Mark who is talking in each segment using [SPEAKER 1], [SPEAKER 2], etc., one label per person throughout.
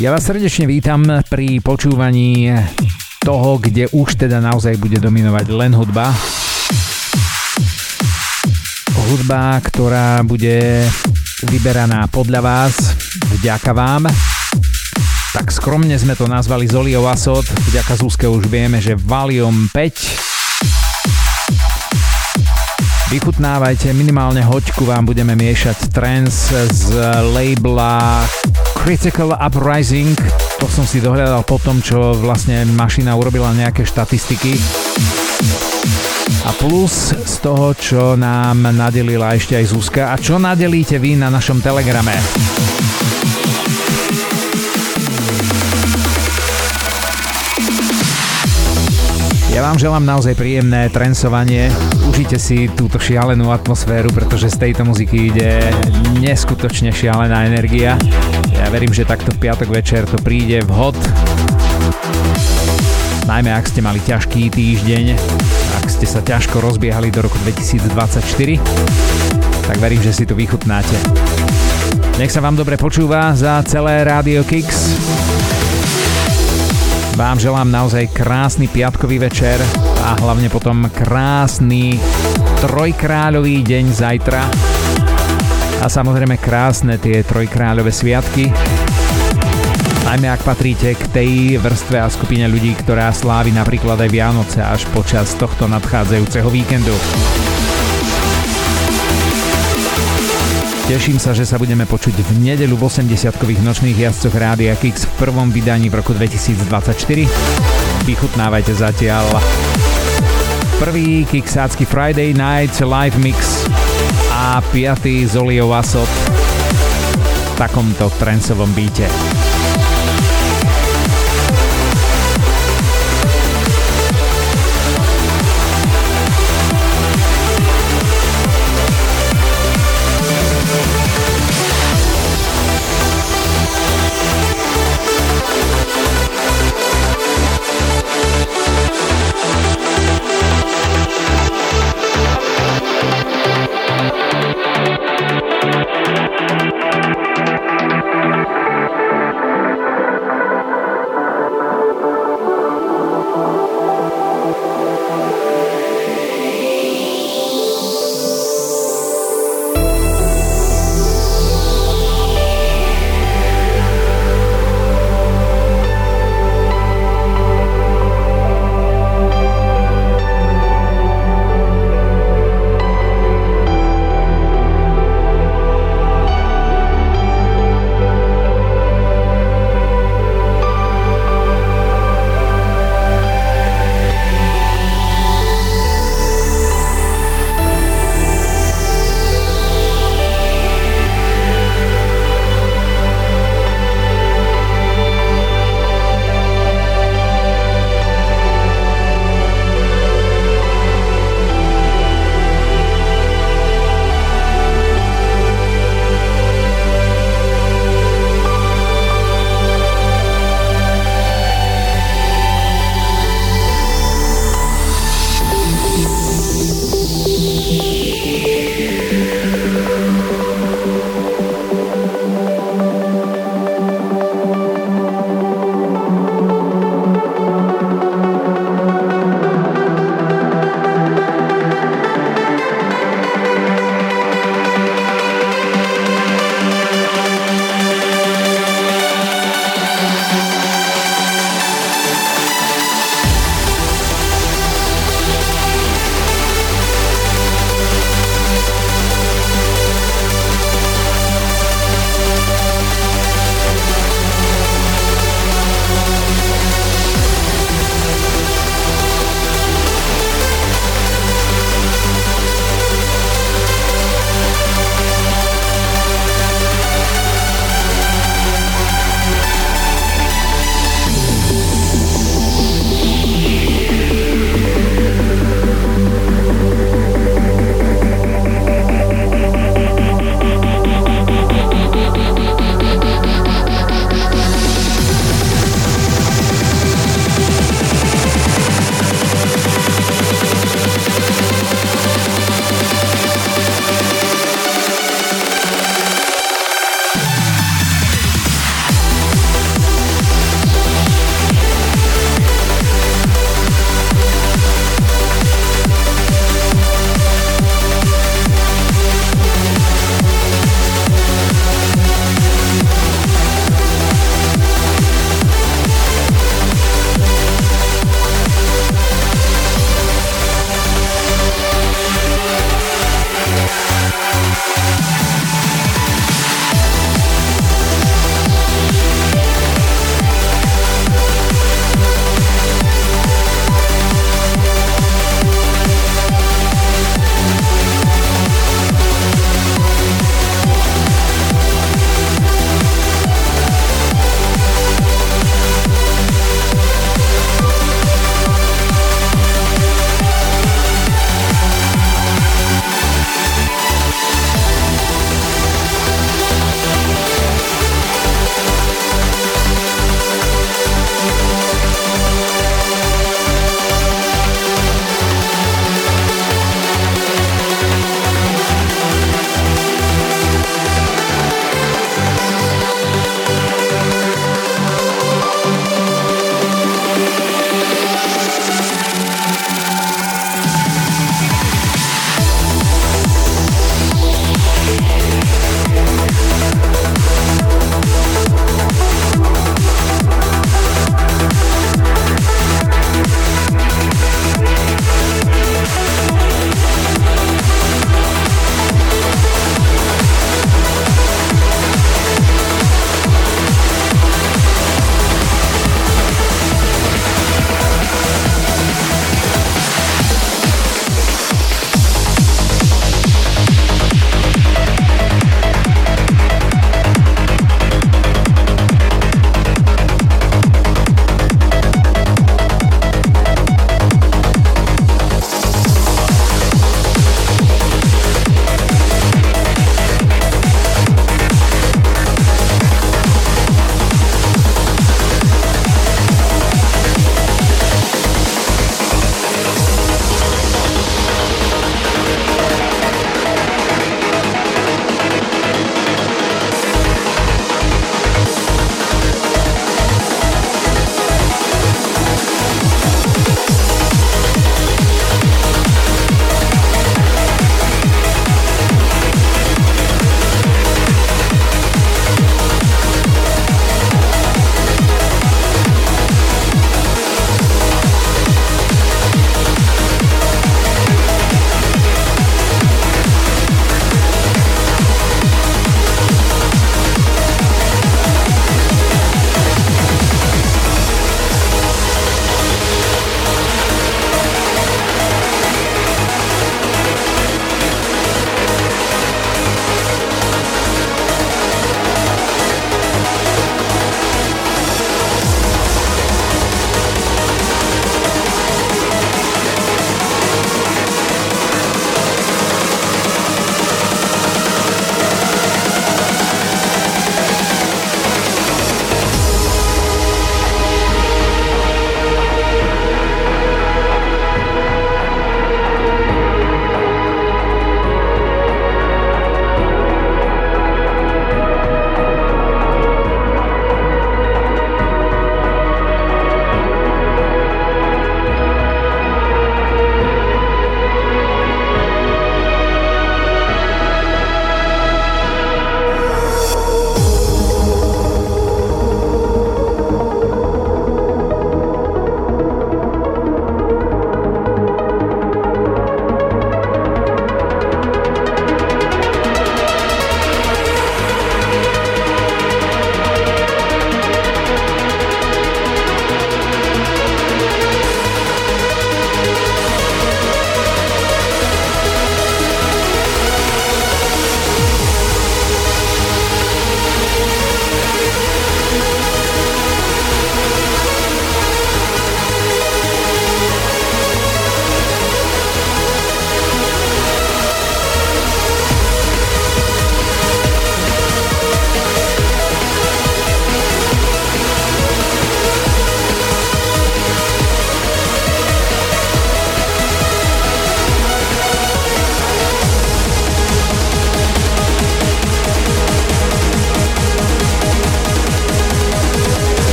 [SPEAKER 1] Ja vás srdečne vítam pri počúvaní toho, kde už teda naozaj bude dominovať len hudba. Hudba, ktorá bude vyberaná podľa vás, vďaka vám. Tak skromne sme to nazvali Zolio Asot, vďaka Zúske už vieme, že Valium 5 Vychutnávajte, minimálne hoďku vám budeme miešať trends z labela Critical Uprising. To som si dohľadal po tom, čo vlastne mašina urobila nejaké štatistiky. A plus z toho, čo nám nadelila ešte aj Zuzka a čo nadelíte vy na našom telegrame. Ja vám želám naozaj príjemné trensovanie. Užite si túto šialenú atmosféru, pretože z tejto muziky ide neskutočne šialená energia. Ja verím, že takto v piatok večer to príde vhod. Najmä ak ste mali ťažký týždeň, ak ste sa ťažko rozbiehali do roku 2024, tak verím, že si to vychutnáte. Nech sa vám dobre počúva za celé Radio Kicks. Vám želám naozaj krásny piatkový večer a hlavne potom krásny trojkráľový deň zajtra. A samozrejme krásne tie trojkráľové sviatky. Najmä ak patríte k tej vrstve a skupine ľudí, ktorá slávi napríklad aj Vianoce až počas tohto nadchádzajúceho víkendu. Teším sa, že sa budeme počuť v nedelu v 80-kových nočných jazdcoch Rádia Kix v prvom vydaní v roku 2024. Vychutnávajte zatiaľ prvý Kixácky Friday Night Live Mix a piatý Zolio Wasot v takomto trencovom beate.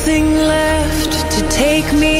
[SPEAKER 2] Nothing left to take me